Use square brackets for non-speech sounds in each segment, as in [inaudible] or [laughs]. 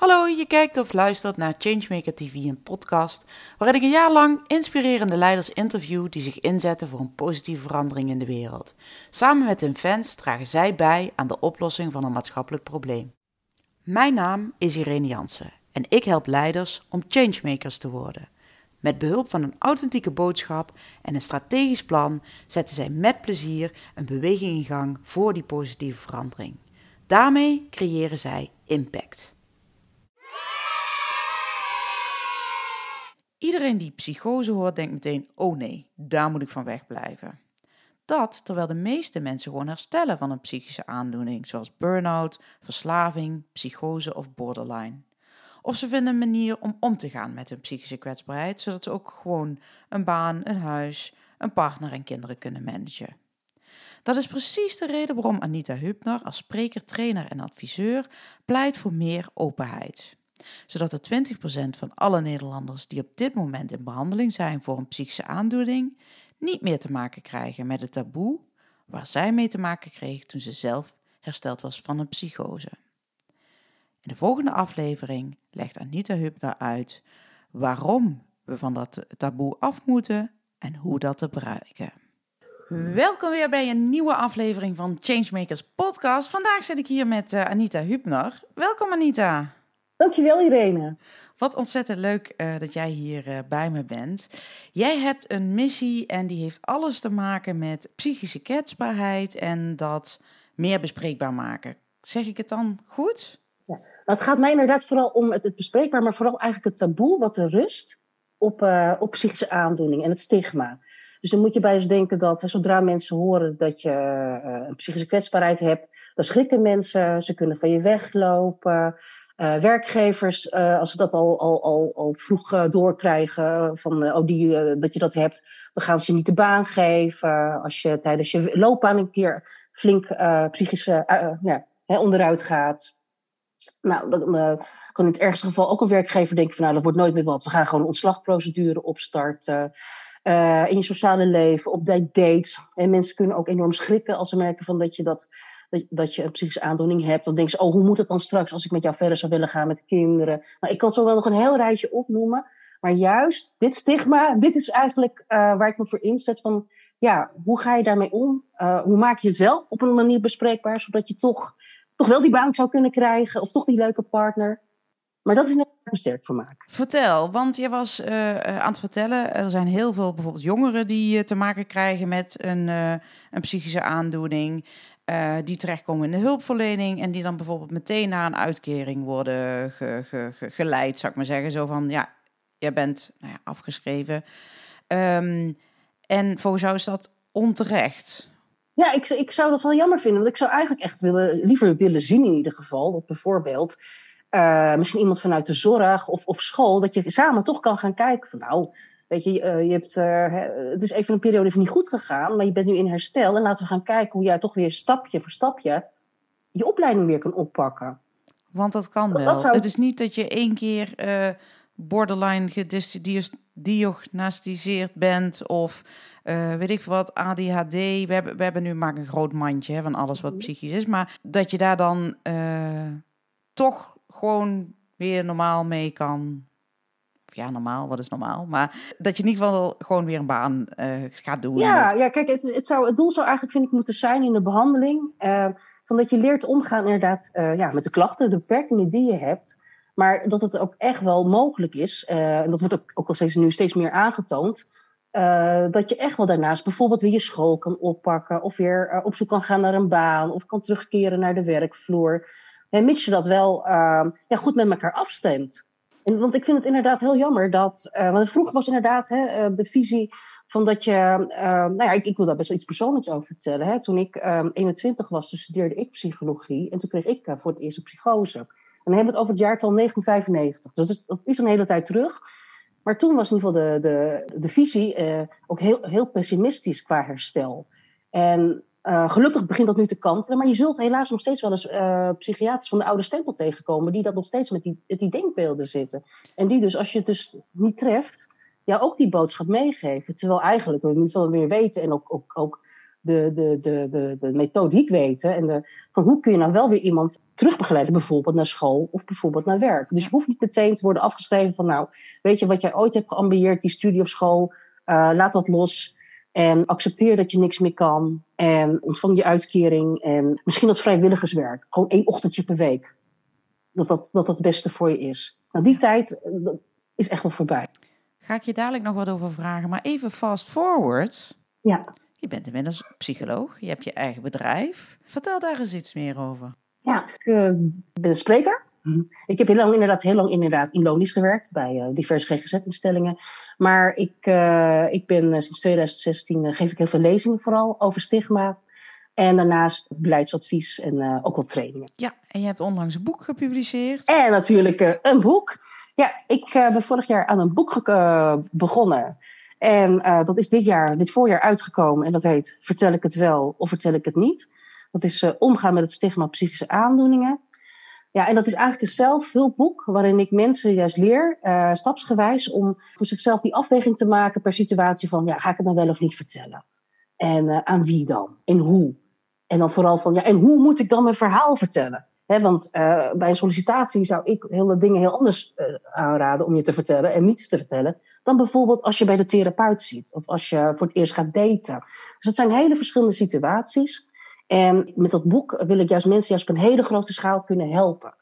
Hallo, je kijkt of luistert naar Changemaker TV, een podcast waarin ik een jaar lang inspirerende leiders interview die zich inzetten voor een positieve verandering in de wereld. Samen met hun fans dragen zij bij aan de oplossing van een maatschappelijk probleem. Mijn naam is Irene Jansen en ik help leiders om changemakers te worden. Met behulp van een authentieke boodschap en een strategisch plan zetten zij met plezier een beweging in gang voor die positieve verandering. Daarmee creëren zij impact. Iedereen die psychose hoort, denkt meteen: oh nee, daar moet ik van wegblijven. Dat terwijl de meeste mensen gewoon herstellen van een psychische aandoening, zoals burn-out, verslaving, psychose of borderline. Of ze vinden een manier om om te gaan met hun psychische kwetsbaarheid, zodat ze ook gewoon een baan, een huis, een partner en kinderen kunnen managen. Dat is precies de reden waarom Anita Hübner als spreker, trainer en adviseur pleit voor meer openheid zodat de 20% van alle Nederlanders die op dit moment in behandeling zijn voor een psychische aandoening niet meer te maken krijgen met het taboe waar zij mee te maken kreeg toen ze zelf hersteld was van een psychose. In de volgende aflevering legt Anita Hübner uit waarom we van dat taboe af moeten en hoe dat te bereiken. Welkom weer bij een nieuwe aflevering van Changemakers Podcast. Vandaag zit ik hier met uh, Anita Hübner. Welkom Anita. Dankjewel Irene. Wat ontzettend leuk uh, dat jij hier uh, bij me bent. Jij hebt een missie en die heeft alles te maken met psychische kwetsbaarheid en dat meer bespreekbaar maken. Zeg ik het dan goed? Ja, nou, het gaat mij inderdaad vooral om het, het bespreekbaar, maar vooral eigenlijk het taboe wat er rust op, uh, op psychische aandoening en het stigma. Dus dan moet je bij eens denken dat zodra mensen horen dat je een psychische kwetsbaarheid hebt, dan schrikken mensen, ze kunnen van je weglopen. Uh, werkgevers, uh, als ze dat al, al, al, al vroeg uh, doorkrijgen, van, oh, die, dat je dat hebt, dan gaan ze je niet de baan geven. Als je tijdens je loopbaan een keer flink psychisch hè, onderuit gaat. Nou, dan kan in het ergste geval ook een werkgever denken van, nou, dat wordt nooit meer wat. We gaan gewoon een ontslagprocedure opstarten. in je sociale leven, op dates. En mensen kunnen ook enorm schrikken als ze merken van dat je dat dat, dat je een psychische aandoening hebt, dan denk je, oh, hoe moet het dan straks als ik met jou verder zou willen gaan met kinderen? Nou, ik kan zo wel nog een heel rijtje opnoemen. Maar juist dit stigma, dit is eigenlijk uh, waar ik me voor inzet van, ja, hoe ga je daarmee om? Uh, hoe maak je jezelf op een manier bespreekbaar, zodat je toch, toch wel die baan zou kunnen krijgen of toch die leuke partner? Maar dat is net sterk voor maken. Vertel, want je was uh, aan het vertellen, er zijn heel veel bijvoorbeeld jongeren die te maken krijgen met een, een psychische aandoening. Uh, die terechtkomen in de hulpverlening en die dan bijvoorbeeld meteen naar een uitkering worden ge, ge, ge, geleid, zou ik maar zeggen. Zo van, ja, jij bent nou ja, afgeschreven. Um, en volgens jou is dat onterecht. Ja, ik, ik zou dat wel jammer vinden, want ik zou eigenlijk echt willen, liever willen zien in ieder geval, dat bijvoorbeeld uh, misschien iemand vanuit de zorg of, of school, dat je samen toch kan gaan kijken van nou, Weet je, uh, je hebt, uh, het is even een periode even niet goed gegaan, maar je bent nu in herstel. En laten we gaan kijken hoe jij toch weer stapje voor stapje je opleiding weer kan oppakken. Want dat kan wel. zou... Het is niet dat je één keer uh, borderline gediagnosticeerd bent of weet ik wat, ADHD. We hebben, we hebben nu maar een groot mandje hè, van alles wat mhm. psychisch is. Maar dat je daar dan toch gewoon weer normaal mee kan ja, normaal, wat is normaal? Maar dat je in ieder geval gewoon weer een baan uh, gaat doen. Ja, ja kijk, het, het, zou, het doel zou eigenlijk, vind ik, moeten zijn in de behandeling. Uh, van dat je leert omgaan inderdaad uh, ja, met de klachten, de beperkingen die je hebt. Maar dat het ook echt wel mogelijk is, en dat wordt ook, ook al steeds, nu steeds meer aangetoond, dat je echt wel daarnaast bijvoorbeeld weer je school kan oppakken, of weer op zoek kan gaan naar een baan, of kan terugkeren naar de werkvloer. En mits je dat wel ja, goed met elkaar afstemt. En, want ik vind het inderdaad heel jammer dat. Uh, want vroeger was inderdaad hè, uh, de visie van dat je. Uh, nou ja, ik, ik, wil daar best wel iets persoonlijks over vertellen. Hè. Toen ik 21 was, toen studeerde ik psychologie. En toen kreeg ik voor het eerst een psychose. En dan hebben we het over het jaartal 1995. Dus dat is, dat is een hele tijd terug. Maar toen was in ieder geval de, de, de visie ook heel, heel pessimistisch qua herstel. En uh, gelukkig begint dat nu te kantelen, maar je zult helaas nog steeds wel eens uh, psychiaters van de oude stempel tegenkomen die dat nog steeds met die, die denkbeelden zitten. En die dus, als je het dus niet treft, ja, ook die boodschap meegeven. Terwijl eigenlijk we nu veel meer weten en ook, ook, ook de, de, de, de, de methodiek weten. En de, van hoe kun je nou wel weer iemand terugbegeleiden, bijvoorbeeld naar school of bijvoorbeeld naar werk. Dus je hoeft niet meteen te worden afgeschreven van, nou, weet je wat jij ooit hebt geambieerd, die studie of school, uh, laat dat los. En accepteer dat je niks meer kan. En ontvang je uitkering. En misschien dat vrijwilligerswerk. Gewoon één ochtendje per week. Dat dat, dat dat het beste voor je is. Nou, die tijd is echt wel voorbij. Ga ik je dadelijk nog wat over vragen. Maar even fast forward. Ja. Je bent inmiddels psycholoog. Je hebt je eigen bedrijf. Vertel daar eens iets meer over. Ja, ik uh, ben spreker. Ik heb heel lang, inderdaad, heel lang inderdaad in lonisch gewerkt bij uh, diverse GGZ-instellingen. Maar ik, uh, ik ben uh, sinds 2016 geef ik heel veel lezingen vooral over stigma. En daarnaast beleidsadvies en ook wel trainingen. Ja, en je hebt onlangs een boek gepubliceerd. En natuurlijk een boek. Ja, ik ben vorig jaar aan een boek begonnen. En dat is dit jaar, dit voorjaar uitgekomen. En dat heet Vertel ik het wel of vertel ik het niet? Dat is omgaan met het stigma psychische aandoeningen. Ja, en dat is eigenlijk een zelfhulpboek waarin ik mensen juist leer, uh, stapsgewijs, om voor zichzelf die afweging te maken per situatie van, ja, ga ik het nou wel of niet vertellen? En uh, aan wie dan? En hoe? En dan vooral van, ja, en hoe moet ik dan mijn verhaal vertellen? Want uh, bij een sollicitatie zou ik hele dingen heel anders aanraden om je te vertellen en niet te vertellen, dan bijvoorbeeld als je bij de therapeut ziet of als je voor het eerst gaat daten. Dus dat zijn hele verschillende situaties. En met dat boek wil ik juist mensen juist op een hele grote schaal kunnen helpen.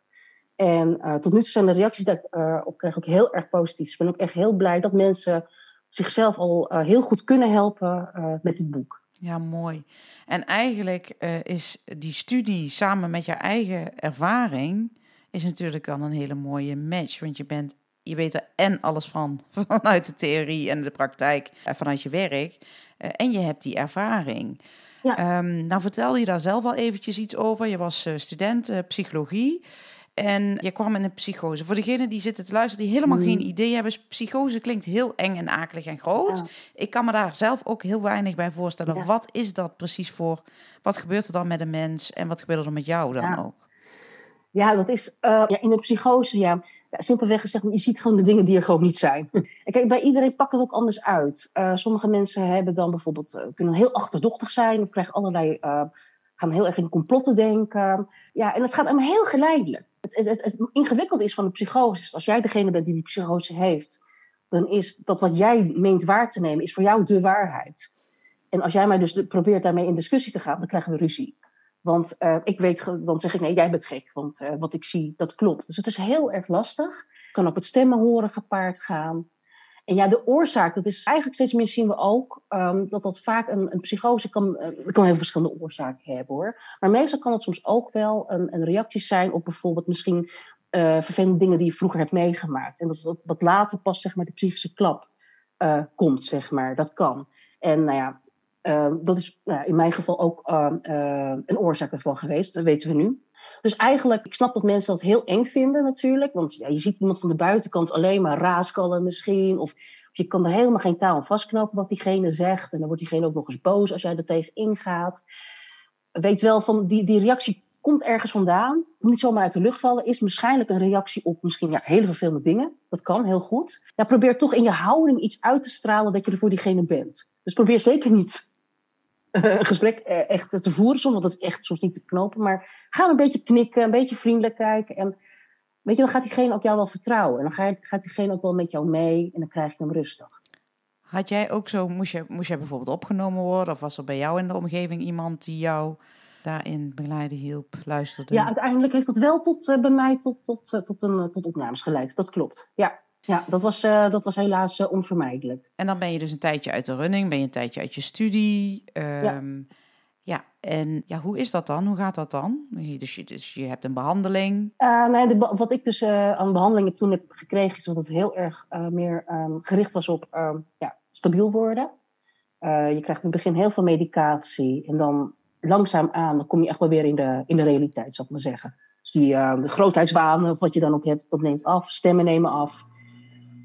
En uh, tot nu toe zijn de reacties die ik uh, op krijg ook heel erg positief. Ik ben ook echt heel blij dat mensen zichzelf al uh, heel goed kunnen helpen met dit boek. Ja, mooi. En eigenlijk is die studie samen met je eigen ervaring is natuurlijk dan een hele mooie match. Want je bent je weet er en alles van [laughs] vanuit de theorie en de praktijk, vanuit je werk. en je hebt die ervaring. Ja. Um, nou vertelde je daar zelf al eventjes iets over. Je was uh, student uh, psychologie en je kwam in een psychose. Voor degenen die zitten te luisteren, die helemaal geen mm. idee hebben, psychose klinkt heel eng en akelig en groot. Ik kan me daar zelf ook heel weinig bij voorstellen. Wat is dat precies voor? Wat gebeurt er dan met een mens en wat gebeurt er met jou dan ook? Ja, dat is uh, ja, in een psychose, ja, ja, simpelweg gezegd, je ziet gewoon de dingen die er gewoon niet zijn. en kijk, bij iedereen pakt het ook anders uit. Uh, sommige mensen hebben dan bijvoorbeeld, uh, kunnen heel achterdochtig zijn of krijgen allerlei, uh, gaan heel erg in complotten denken. Ja, en het gaat allemaal heel geleidelijk. Het, het, het, het ingewikkelde is van de psychose, als jij degene bent die die psychose heeft, dan is dat wat jij meent waar te nemen, is voor jou de waarheid. En als jij mij dus probeert daarmee in discussie te gaan, dan krijgen we ruzie. Want uh, ik weet, dan zeg ik nee, jij bent gek. Want uh, wat ik zie, dat klopt. Dus het is heel erg lastig. Kan ook het stemmen horen gepaard gaan. En ja, de oorzaak, dat is eigenlijk steeds meer zien we ook um, dat dat vaak een, een psychose kan, uh, kan heel verschillende oorzaken hebben hoor. Maar meestal kan het soms ook wel een, een reactie zijn op bijvoorbeeld misschien vervelende dingen die je vroeger hebt meegemaakt. En dat, dat, dat later pas zeg maar de psychische klap komt, zeg maar. Dat kan. En nou ja, uh, dat is nou, in mijn geval ook uh, uh, een oorzaak ervan geweest, dat weten we nu. Dus eigenlijk, ik snap dat mensen dat heel eng vinden natuurlijk. Want ja, je ziet iemand van de buitenkant alleen maar raaskallen misschien. Of, of je kan er helemaal geen taal aan vastknopen wat diegene zegt. En dan wordt diegene ook nog eens boos als jij er tegen ingaat. Weet wel, van die, die reactie komt ergens vandaan. Niet zomaar uit de lucht vallen. Is waarschijnlijk een reactie op misschien ja, hele vervelende dingen. Dat kan heel goed. Ja, probeer toch in je houding iets uit te stralen dat je er voor diegene bent. Dus probeer zeker niet een gesprek eh, echt te voeren, soms, want dat is echt soms niet te knopen. Maar ga een beetje knikken, een beetje vriendelijk kijken. En weet je, dan gaat diegene ook jou wel vertrouwen. En dan gaat, diegene ook wel met jou mee en dan krijg je hem rustig. Had jij ook zo, moest je, moest jij bijvoorbeeld opgenomen worden? Of was er bij jou in de omgeving iemand die jou daarin begeleiden, hielp, luisterde? Ja, uiteindelijk heeft dat wel tot, uh, bij mij tot, tot, tot, een, tot opnames geleid. Dat klopt, ja. Ja, dat was, uh, dat was helaas uh, onvermijdelijk. En dan ben je dus een tijdje uit de running, ben je een tijdje uit je studie. Um, ja. ja. en ja, hoe is dat dan? Hoe gaat dat dan? Dus je, dus je hebt een behandeling. Uh, nee, de, wat ik dus aan behandelingen toen heb gekregen, is dat het heel erg meer um, gericht was op um, ja, stabiel worden. je krijgt in het begin heel veel medicatie en dan langzaam aan, dan kom je echt wel weer in de, in de realiteit, zou ik maar zeggen. Dus die de grootheidswaan, of wat je dan ook hebt, dat neemt af, stemmen nemen af.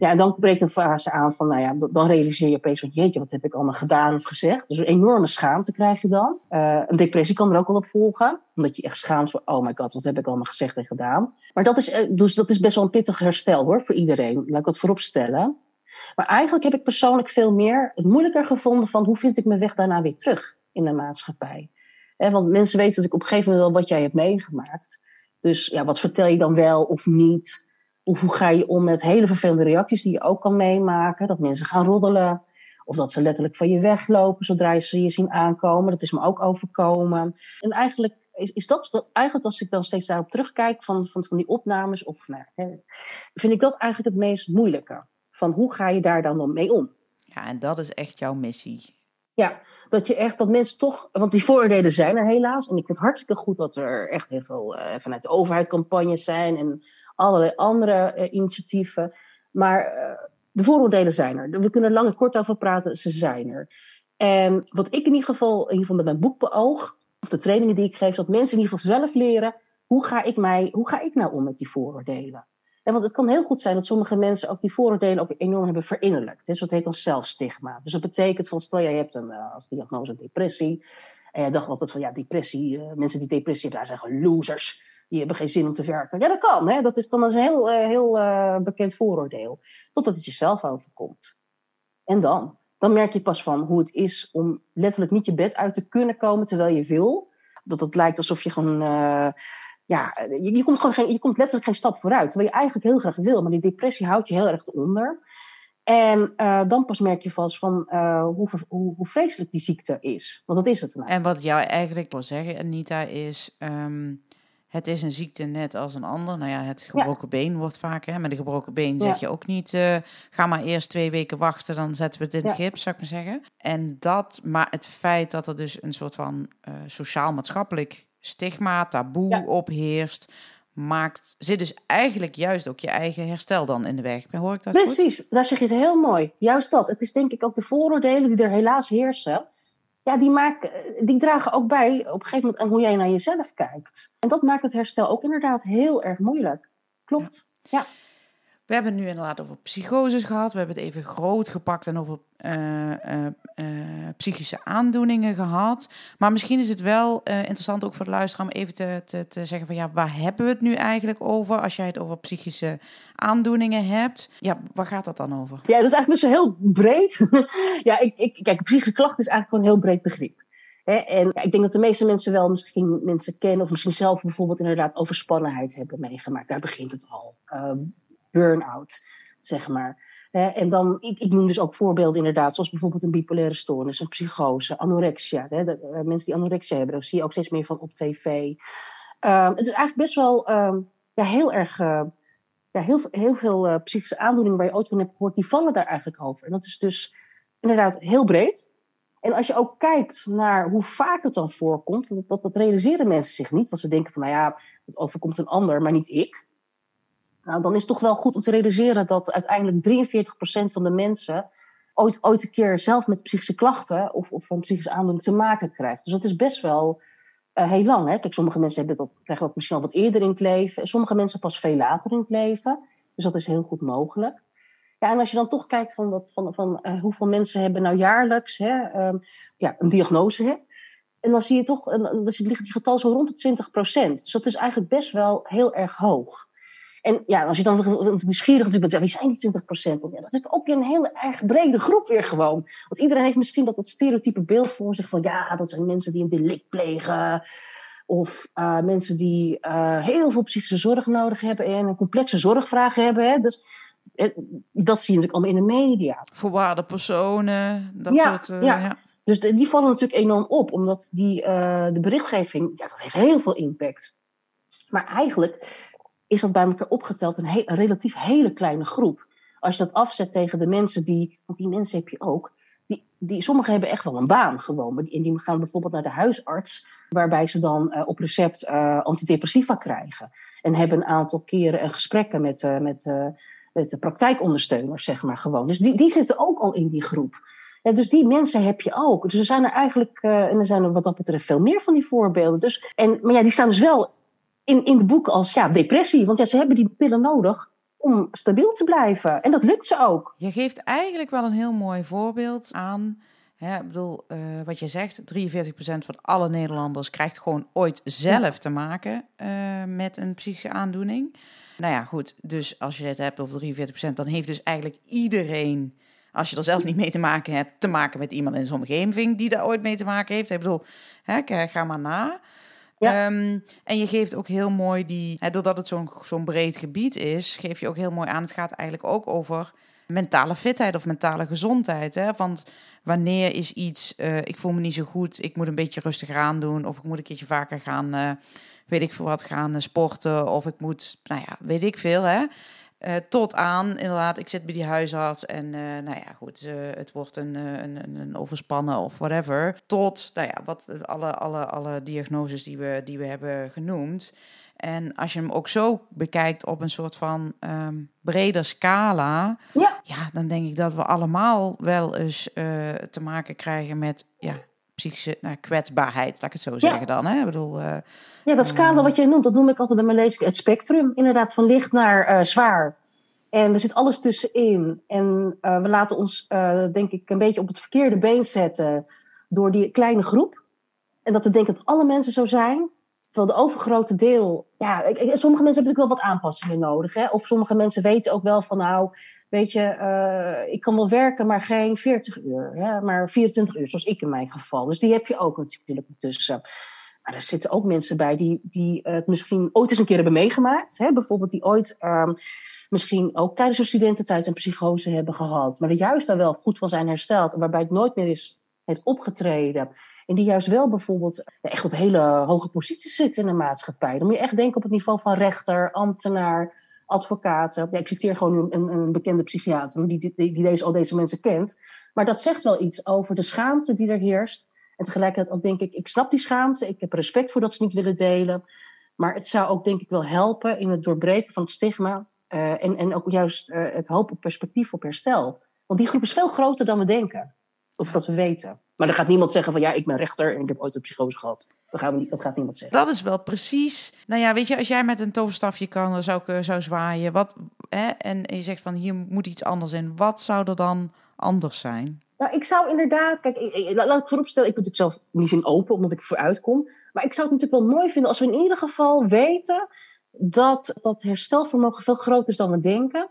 Ja, dan breekt een fase aan van, nou ja, dan realiseer je opeens van, jeetje, wat heb ik allemaal gedaan of gezegd. Dus een enorme schaamte krijg je dan. Uh, een depressie kan er ook wel op volgen, omdat je echt schaamt voor, oh my god, wat heb ik allemaal gezegd en gedaan. Maar dat is, uh, dus dat is best wel een pittig herstel hoor, voor iedereen. Laat ik dat voorop stellen. Maar eigenlijk heb ik persoonlijk veel meer het moeilijker gevonden van, hoe vind ik mijn weg daarna weer terug? in de maatschappij. want mensen weten natuurlijk op een gegeven moment wel wat jij hebt meegemaakt. Dus ja, wat vertel je dan wel of niet? Of hoe ga je om met hele vervelende reacties die je ook kan meemaken? Dat mensen gaan roddelen. Of dat ze letterlijk van je weglopen zodra ze je zien aankomen. Dat is me ook overkomen. En eigenlijk is, is dat, dat, eigenlijk als ik dan steeds daarop terugkijk van, van, van die opnames, of, nou, hè, vind ik dat eigenlijk het meest moeilijke. Van hoe ga je daar dan mee om? Ja, en dat is echt jouw missie. Ja, dat je echt, dat mensen toch, want die vooroordelen zijn er helaas. En ik vind het hartstikke goed dat er echt heel veel uh, vanuit de overheid campagnes zijn en allerlei andere uh, initiatieven. Maar uh, de vooroordelen zijn er. We kunnen er lang en kort over praten, ze zijn er. En wat ik in ieder geval, in ieder geval met mijn boek beoog, of de trainingen die ik geef, dat mensen in ieder geval zelf leren, hoe ga ik, mij, hoe ga ik nou om met die vooroordelen? En want het kan heel goed zijn dat sommige mensen ook die vooroordelen ook enorm hebben verinnerlijkt. Dus dat heet dan zelfstigma. Dus dat betekent van, stel jij hebt een uh, als diagnose depressie. En jij dacht altijd van, ja, depressie, uh, mensen die depressie hebben, daar zijn gewoon losers. Die hebben geen zin om te werken. Ja, dat kan. Hè? Dat is, kan een heel, uh, heel bekend vooroordeel. Totdat het jezelf overkomt. En dan? Dan merk je pas van hoe het is om letterlijk niet je bed uit te kunnen komen terwijl je wil. Dat het lijkt alsof je gewoon ja, je, je, komt gewoon geen, je komt letterlijk geen stap vooruit. Terwijl je eigenlijk heel graag wil, maar die depressie houdt je heel erg onder. En uh, dan pas merk je vast van uh, hoe, hoe, hoe, vreselijk die ziekte is. Want dat is het. Nou. En wat jou eigenlijk wil zeggen, Anita, is... Um, het is een ziekte net als een ander. Nou ja, het gebroken ja. been wordt vaak... Hè, met een gebroken been zeg je ook niet... Uh, ga maar eerst twee weken wachten, dan zetten we het in het ja. gips, zou ik maar zeggen. En dat, maar het feit dat er dus een soort van sociaal-maatschappelijk stigma, taboe ja. opheerst, maakt, zit dus eigenlijk juist ook je eigen herstel dan in de weg. Hoor ik dat Precies, goed? daar zeg je het heel mooi. Juist dat. Het is denk ik ook de vooroordelen die er helaas heersen. Ja, die, maken, die dragen ook bij op een gegeven moment aan hoe jij naar jezelf kijkt. En dat maakt het herstel ook inderdaad heel erg moeilijk. Klopt, ja. ja. We hebben het nu inderdaad over psychoses gehad. We hebben het even groot gepakt en over uh, uh, uh, psychische aandoeningen gehad. Maar misschien is het wel interessant ook voor de luisteraar om even te, te, te, zeggen van ja, waar hebben we het nu eigenlijk over als jij het over psychische aandoeningen hebt? Ja, waar gaat dat dan over? Ja, dat is eigenlijk best heel breed. [laughs] ja, ik, ik, kijk, psychische klachten is eigenlijk gewoon een heel breed begrip. En ik denk dat de meeste mensen wel misschien mensen kennen of misschien zelf bijvoorbeeld inderdaad overspannenheid hebben meegemaakt. Daar begint het al. Ehm, burn-out, zeg maar. en dan, ik, ik, noem dus ook voorbeelden inderdaad, zoals bijvoorbeeld een bipolaire stoornis, een psychose, anorexia. Hè, de, mensen die anorexia hebben, daar zie je ook steeds meer van op tv. Um, het is eigenlijk best wel um, ja, heel erg, uh, ja, heel, heel veel uh, psychische aandoeningen waar je ooit van hebt gehoord, die vallen daar eigenlijk over. En dat is dus inderdaad heel breed. En als je ook kijkt naar hoe vaak het dan voorkomt, dat, dat, dat realiseren mensen zich niet. Want ze denken van, nou ja, het overkomt een ander, maar niet ik. Nou, dan is het toch wel goed om te realiseren dat uiteindelijk 43% van de mensen ooit, ooit een keer zelf met psychische klachten of, of een psychische aandoening te maken krijgt. Dus dat is best wel uh, heel lang. Hè? Kijk, sommige mensen hebben dat, krijgen dat misschien al wat eerder in het leven, sommige mensen pas veel later in het leven. Dus dat is heel goed mogelijk. Ja, en als je dan toch kijkt van, dat, van, van uh, hoeveel mensen hebben nou jaarlijks hè, um, ja, een diagnose. Hè? En dan zie je toch, en, dan ligt die getal zo rond de 20% Dus dat is eigenlijk best wel heel erg hoog. En ja, als je dan nieuwsgierig natuurlijk bent, wie zijn die 20 procent? Ja, dat is ook een heel erg brede groep weer gewoon. Want iedereen heeft misschien dat, dat stereotype beeld voor zich van, ja, dat zijn mensen die een delict plegen. Of uh, mensen die uh, heel veel psychische zorg nodig hebben en een complexe zorgvraag hebben. Hè? Dus eh, dat zie je natuurlijk allemaal in de media. Verwaarde personen, dat ja, soort... Uh, ja. ja. Dus de, die vallen natuurlijk enorm op, omdat die, de berichtgeving, ja, dat heeft heel veel impact. Maar eigenlijk is dat bij elkaar opgeteld een, een relatief hele kleine groep. Als je dat afzet tegen de mensen die, want die mensen heb je ook, die, die, sommigen hebben echt wel een baan gewoon. En die gaan bijvoorbeeld naar de huisarts, waarbij ze dan uh, op recept uh, antidepressiva krijgen. En hebben een aantal keren gesprekken met, uh, met, met de praktijkondersteuners, zeg maar gewoon. Dus die, die zitten ook al in die groep. Dus die mensen heb je ook. Dus er zijn er eigenlijk, en er zijn er wat dat betreft veel meer van die voorbeelden. Dus, en, maar ja, die staan dus wel in, in de boeken als ja, depressie. Want ja, ze hebben die pillen nodig om stabiel te blijven. En dat lukt ze ook. Je geeft eigenlijk wel een heel mooi voorbeeld aan. Hè, ik bedoel, uh, wat je zegt, 43% van alle Nederlanders krijgt gewoon ooit zelf te maken uh, met een psychische aandoening. Nou ja, goed, dus als je het hebt over 43%, dan heeft dus eigenlijk iedereen als je er zelf niet mee te maken hebt, te maken met iemand in zijn omgeving die daar ooit mee te maken heeft. Ik bedoel, hè, ga maar na. Ehm, en je geeft ook heel mooi die, hè, doordat het zo'n zo'n breed gebied is, geef je ook heel mooi aan. Het gaat eigenlijk ook over mentale fitheid of mentale gezondheid. Hè? Want wanneer is iets, uh, ik voel me niet zo goed, ik moet een beetje rustiger aan doen, of ik moet een keertje vaker gaan, uh, weet ik veel wat, gaan uh, sporten, of ik moet, nou ja, weet ik veel, hè. Tot aan, inderdaad, ik zit bij die huisarts en nou ja, goed, het wordt een, een, een, overspannen of whatever. Tot, nou ja, wat, alle, alle, alle diagnoses die we, die we hebben genoemd. En als je hem ook zo bekijkt op een soort van um, breder scala, ja. ja. dan denk ik dat we allemaal wel eens te maken krijgen met ja, psychische nou, kwetsbaarheid, laat ik het zo zeggen dan. Hè? Ik bedoel, uh, ja, dat scala uh, wat jij noemt, dat noem ik altijd bij mijn lezing het spectrum. Inderdaad, van licht naar zwaar. En er zit alles tussenin. En we laten ons, denk ik, een beetje op het verkeerde been zetten door die kleine groep. En dat we denken dat alle mensen zo zijn. Terwijl de overgrote deel, ja, sommige mensen hebben natuurlijk wel wat aanpassingen nodig. Hè? Of sommige mensen weten ook wel van, nou, weet je, uh, ik kan wel werken, maar geen 40 uur, hè? maar 24 uur, zoals ik in mijn geval. Dus die heb je ook natuurlijk ertussen. Maar er zitten ook mensen bij die, die het misschien ooit eens een keer hebben meegemaakt. Hè? Bijvoorbeeld die ooit um, misschien ook tijdens hun studententijd een psychose hebben gehad. Maar die juist daar wel goed van zijn hersteld. En waarbij het nooit meer is, heeft opgetreden. En die juist wel bijvoorbeeld echt op hele hoge posities zitten in de maatschappij. Dan moet je echt denken op het niveau van rechter, ambtenaar, advocaat. Ja, ik citeer gewoon een, een bekende psychiater die, die, die, deze, al deze mensen kent. Maar dat zegt wel iets over de schaamte die er heerst. En tegelijkertijd ook denk ik, ik snap die schaamte. Ik heb respect voor dat ze niet willen delen. Maar het zou ook denk ik wel helpen in het doorbreken van het stigma. Uh, en, en ook juist uh, het hoop op perspectief op herstel. Want die groep is veel groter dan we denken. Of dat we weten. Maar dan gaat niemand zeggen van ja, ik ben rechter en ik heb ooit een psychose gehad. Dat, gaan we niet, dat gaat niemand zeggen. Dat is wel precies. Nou ja, weet je, als jij met een toverstafje kan, dan zou ik eh, zou zwaaien. Wat, hè, en je zegt van hier moet iets anders in. Wat zou er dan anders zijn? Nou, ik zou inderdaad, kijk, ik, laat ik vooropstellen, ik ben natuurlijk zelf niet zin open, omdat ik vooruit kom. Maar ik zou het natuurlijk wel mooi vinden als we in ieder geval weten dat dat herstelvermogen veel groter is dan we denken.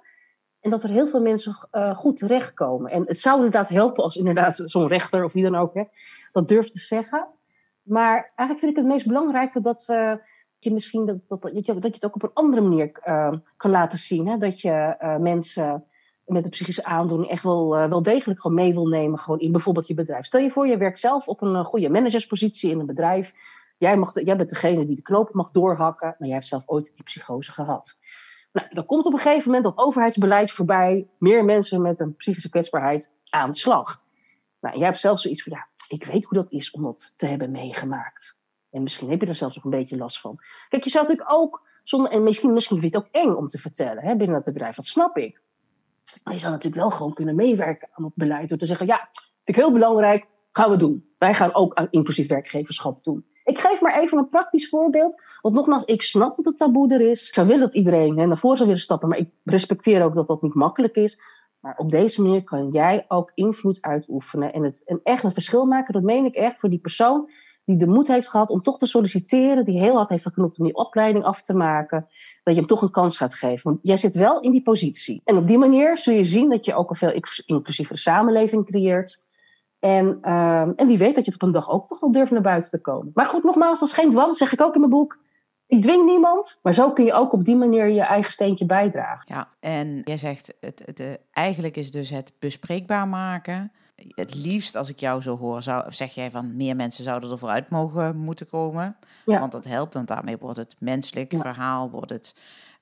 En dat er heel veel mensen uh, goed terechtkomen. En het zou inderdaad helpen als inderdaad zo'n rechter of wie dan ook hè, dat durft te zeggen. Maar eigenlijk vind ik het meest belangrijke dat, uh, je misschien dat, dat, dat, je, dat het ook op een andere manier uh, kan laten zien. Hè? Dat je mensen met een psychische aandoening echt wel, wel degelijk gewoon mee wil nemen gewoon in bijvoorbeeld je bedrijf. Stel je voor, je werkt zelf op een goede managerspositie in een bedrijf. Jij, mag jij bent degene die de knopen mag doorhakken, maar jij hebt zelf ooit die psychose gehad. Nou, dan komt op een gegeven moment dat overheidsbeleid voorbij, meer mensen met een psychische kwetsbaarheid aan de slag. Nou, jij hebt zelf zoiets van, ja, ik weet hoe dat is om dat te hebben meegemaakt. En misschien heb je er zelfs ook een beetje last van. Kijk, je zou natuurlijk ook, zonder, en misschien, misschien vind je het ook eng om te vertellen hè, binnen het bedrijf, dat snap ik. Maar je zou natuurlijk wel gewoon kunnen meewerken aan het beleid door te zeggen, ja, vind ik heel belangrijk, gaan we doen. Wij gaan ook inclusief werkgeverschap doen. Ik geef maar even een praktisch voorbeeld. Want nogmaals, ik snap dat het taboe er is. Ik zou willen dat iedereen hè, naar voren zou willen stappen. Maar ik respecteer ook dat dat niet makkelijk is. Maar op deze manier kan jij ook invloed uitoefenen. En, het, en echt een verschil maken. Dat meen ik echt voor die persoon die de moed heeft gehad om toch te solliciteren. Die heel hard heeft geknopt om die opleiding af te maken. Dat je hem toch een kans gaat geven. Want jij zit wel in die positie. En op die manier zul je zien dat je ook een veel inclusievere samenleving creëert. En, uh, en wie weet dat je het op een dag ook nog wel durft naar buiten te komen. Maar goed, nogmaals, dat is geen dwang, zeg ik ook in mijn boek. Ik dwing niemand, maar zo kun je ook op die manier je eigen steentje bijdragen. Ja, en jij zegt, het, het, eigenlijk is dus het bespreekbaar maken. Het liefst, als ik jou zo hoor, zou, zeg jij van meer mensen zouden er vooruit mogen moeten komen. Ja. Want dat helpt, want daarmee wordt het menselijk verhaal, wordt het...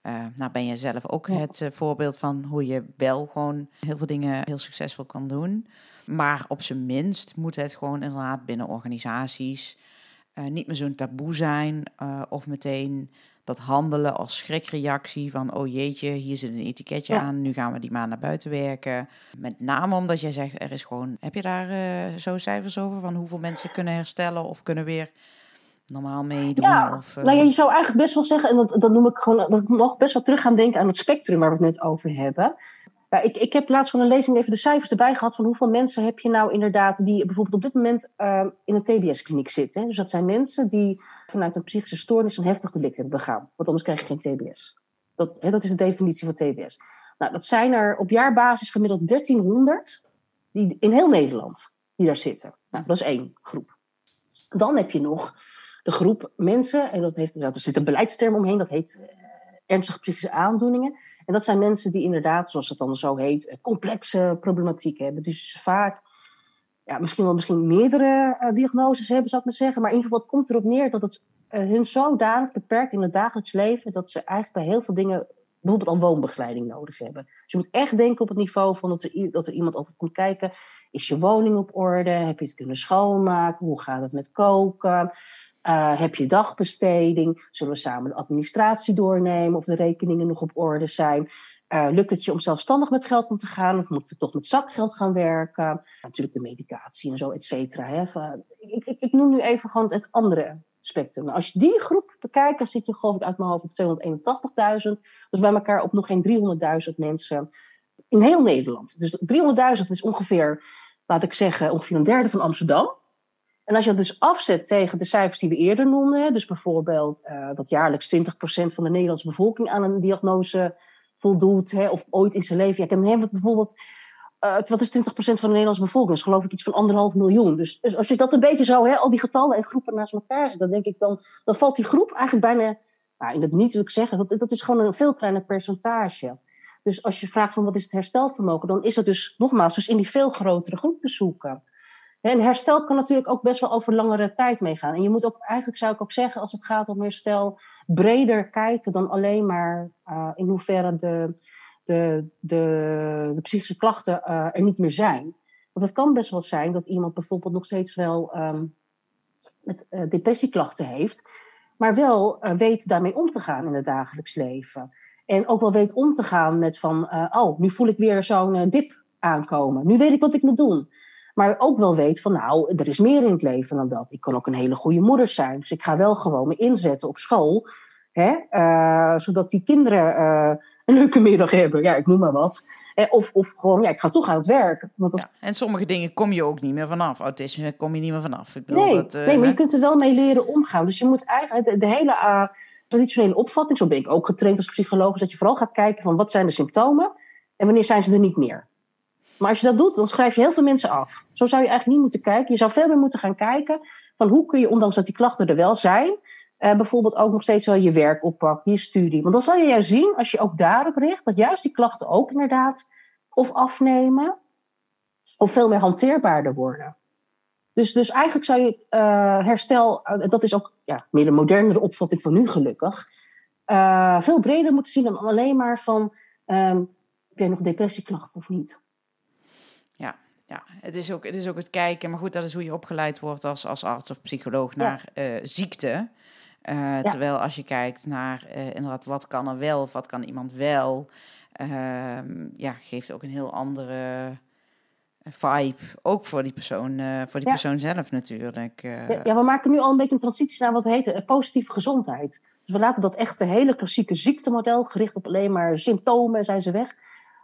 Uh, nou ben je zelf ook het uh, voorbeeld van hoe je wel gewoon heel veel dingen heel succesvol kan doen. Maar op zijn minst moet het gewoon inderdaad binnen organisaties uh, niet meer zo'n taboe zijn. Uh, of meteen dat handelen als schrikreactie van oh jeetje, hier zit een etiketje aan, nu gaan we die maar naar buiten werken. Met name omdat jij zegt, er is gewoon, heb je daar uh, zo cijfers over van hoeveel mensen kunnen herstellen of kunnen weer normaal meedoen? Ja, of, nou ja, je zou eigenlijk best wel zeggen, en dat, dat noem ik gewoon, dat ik nog best wel terug gaan denken aan het spectrum waar we het net over hebben. Ja, ik, ik heb laatst van een lezing even de cijfers erbij gehad van hoeveel mensen heb je nou inderdaad die bijvoorbeeld op dit moment uh, in een TBS-kliniek zitten. Dus dat zijn mensen die vanuit een psychische stoornis een heftig delict hebben begaan. Want anders krijg je geen TBS. Dat, hè, dat is de definitie van TBS. Nou, dat zijn er op jaarbasis gemiddeld 1300 Die, in heel Nederland die daar zitten. Nou, dat is één groep. Dan heb je nog de groep mensen, en dat heeft, er zit een beleidsterm omheen, dat heet uh, ernstige psychische aandoeningen. En dat zijn mensen die inderdaad, zoals het dan zo heet, eh, complexe problematiek hebben. Dus vaak ja, misschien wel misschien meerdere uh, diagnoses hebben, zou ik maar zeggen. Maar in ieder geval, het komt erop neer dat het uh, hun zodanig beperkt in het dagelijks leven, dat ze eigenlijk bij heel veel dingen bijvoorbeeld al woonbegeleiding nodig hebben. Dus je moet echt denken op het niveau van dat er, dat er iemand altijd komt kijken. Is je woning op orde? Heb je het kunnen schoonmaken? Hoe gaat het met koken? Uh, heb je dagbesteding? Zullen we samen de administratie doornemen of de rekeningen nog op orde zijn? Uh, lukt het je om zelfstandig met geld om te gaan? Of moeten we toch met zakgeld gaan werken? Natuurlijk de medicatie en zo, et cetera. Ik, ik, ik, noem nu even gewoon het andere spectrum. Nou, als je die groep bekijkt, dan zit je geloof ik uit mijn hoofd op 281.000. Dus bij elkaar op nog geen 300.000 mensen in heel Nederland. Dus 300.000 is ongeveer, laat ik zeggen, ongeveer een derde van Amsterdam. En als je dat dus afzet tegen de cijfers die we eerder noemden, dus bijvoorbeeld uh, dat jaarlijks 20% van de Nederlandse bevolking aan een diagnose voldoet, hè, of ooit in zijn leven. Ja, ik heb bijvoorbeeld, uh, wat is 20% van de Nederlandse bevolking? Dat is geloof ik iets van anderhalf miljoen. Dus, dus als je dat een beetje zo, hè, al die getallen en groepen naast elkaar zet, dan denk ik dan, dan valt die groep eigenlijk bijna, nou, in het niet wil ik zeggen, dat, dat is gewoon een veel kleiner percentage. Dus als je vraagt van wat is het herstelvermogen, dan is het dus nogmaals dus in die veel grotere groep bezoeken. En herstel kan natuurlijk ook best wel over langere tijd meegaan. En je moet ook, eigenlijk zou ik ook zeggen, als het gaat om herstel, breder kijken dan alleen maar uh, in hoeverre de, de, de, de psychische klachten uh, er niet meer zijn. Want het kan best wel zijn dat iemand bijvoorbeeld nog steeds wel um, met uh, depressieklachten heeft, maar wel weet daarmee om te gaan in het dagelijks leven. En ook wel weet om te gaan met van, oh, nu voel ik weer zo'n dip aankomen. Nu weet ik wat ik moet doen. Maar ook wel weet van, nou, er is meer in het leven dan dat. Ik kan ook een hele goede moeder zijn. Dus ik ga wel gewoon me inzetten op school. Hè, uh, zodat die kinderen uh, een leuke middag hebben. Ja, ik noem maar wat. Of, of gewoon, ja, ik ga toch aan het werk. Want ja, en sommige dingen kom je ook niet meer vanaf. Autisme kom je niet meer vanaf. Ik bedoel, nee, dat, uh, nee, maar je kunt er wel mee leren omgaan. Dus je moet eigenlijk de, de hele traditionele opvatting, zo ben ik ook getraind als psycholoog, is dat je vooral gaat kijken van wat zijn de symptomen en wanneer zijn ze er niet meer. Maar als je dat doet, dan schrijf je heel veel mensen af. Zo zou je eigenlijk niet moeten kijken. Je zou veel meer moeten gaan kijken van hoe kun je, ondanks dat die klachten er wel zijn, uh, bijvoorbeeld ook nog steeds wel je werk oppakken, je studie. Want dan zal je juist zien, als je ook daarop richt, dat juist die klachten ook inderdaad of afnemen, of veel meer hanteerbaarder worden. Dus, dus eigenlijk zou je uh, herstel, uh, dat is ook ja, meer de modernere opvatting van nu gelukkig, veel breder moeten zien dan alleen maar van, um, heb jij nog depressieklachten of niet? Ja. Het, is ook, het is ook het kijken, maar goed, dat is hoe je opgeleid wordt als, als arts of psycholoog naar ja. uh, ziekte. Uh, ja. Terwijl als je kijkt naar uh, inderdaad wat kan er wel of wat kan iemand wel, ja, geeft ook een heel andere vibe. Ook voor die persoon, voor die ja. persoon zelf natuurlijk. Ja, ja, we maken nu al een beetje een transitie naar wat heet positieve gezondheid. Dus we laten dat echt de hele klassieke ziektemodel, gericht op alleen maar symptomen en zijn ze weg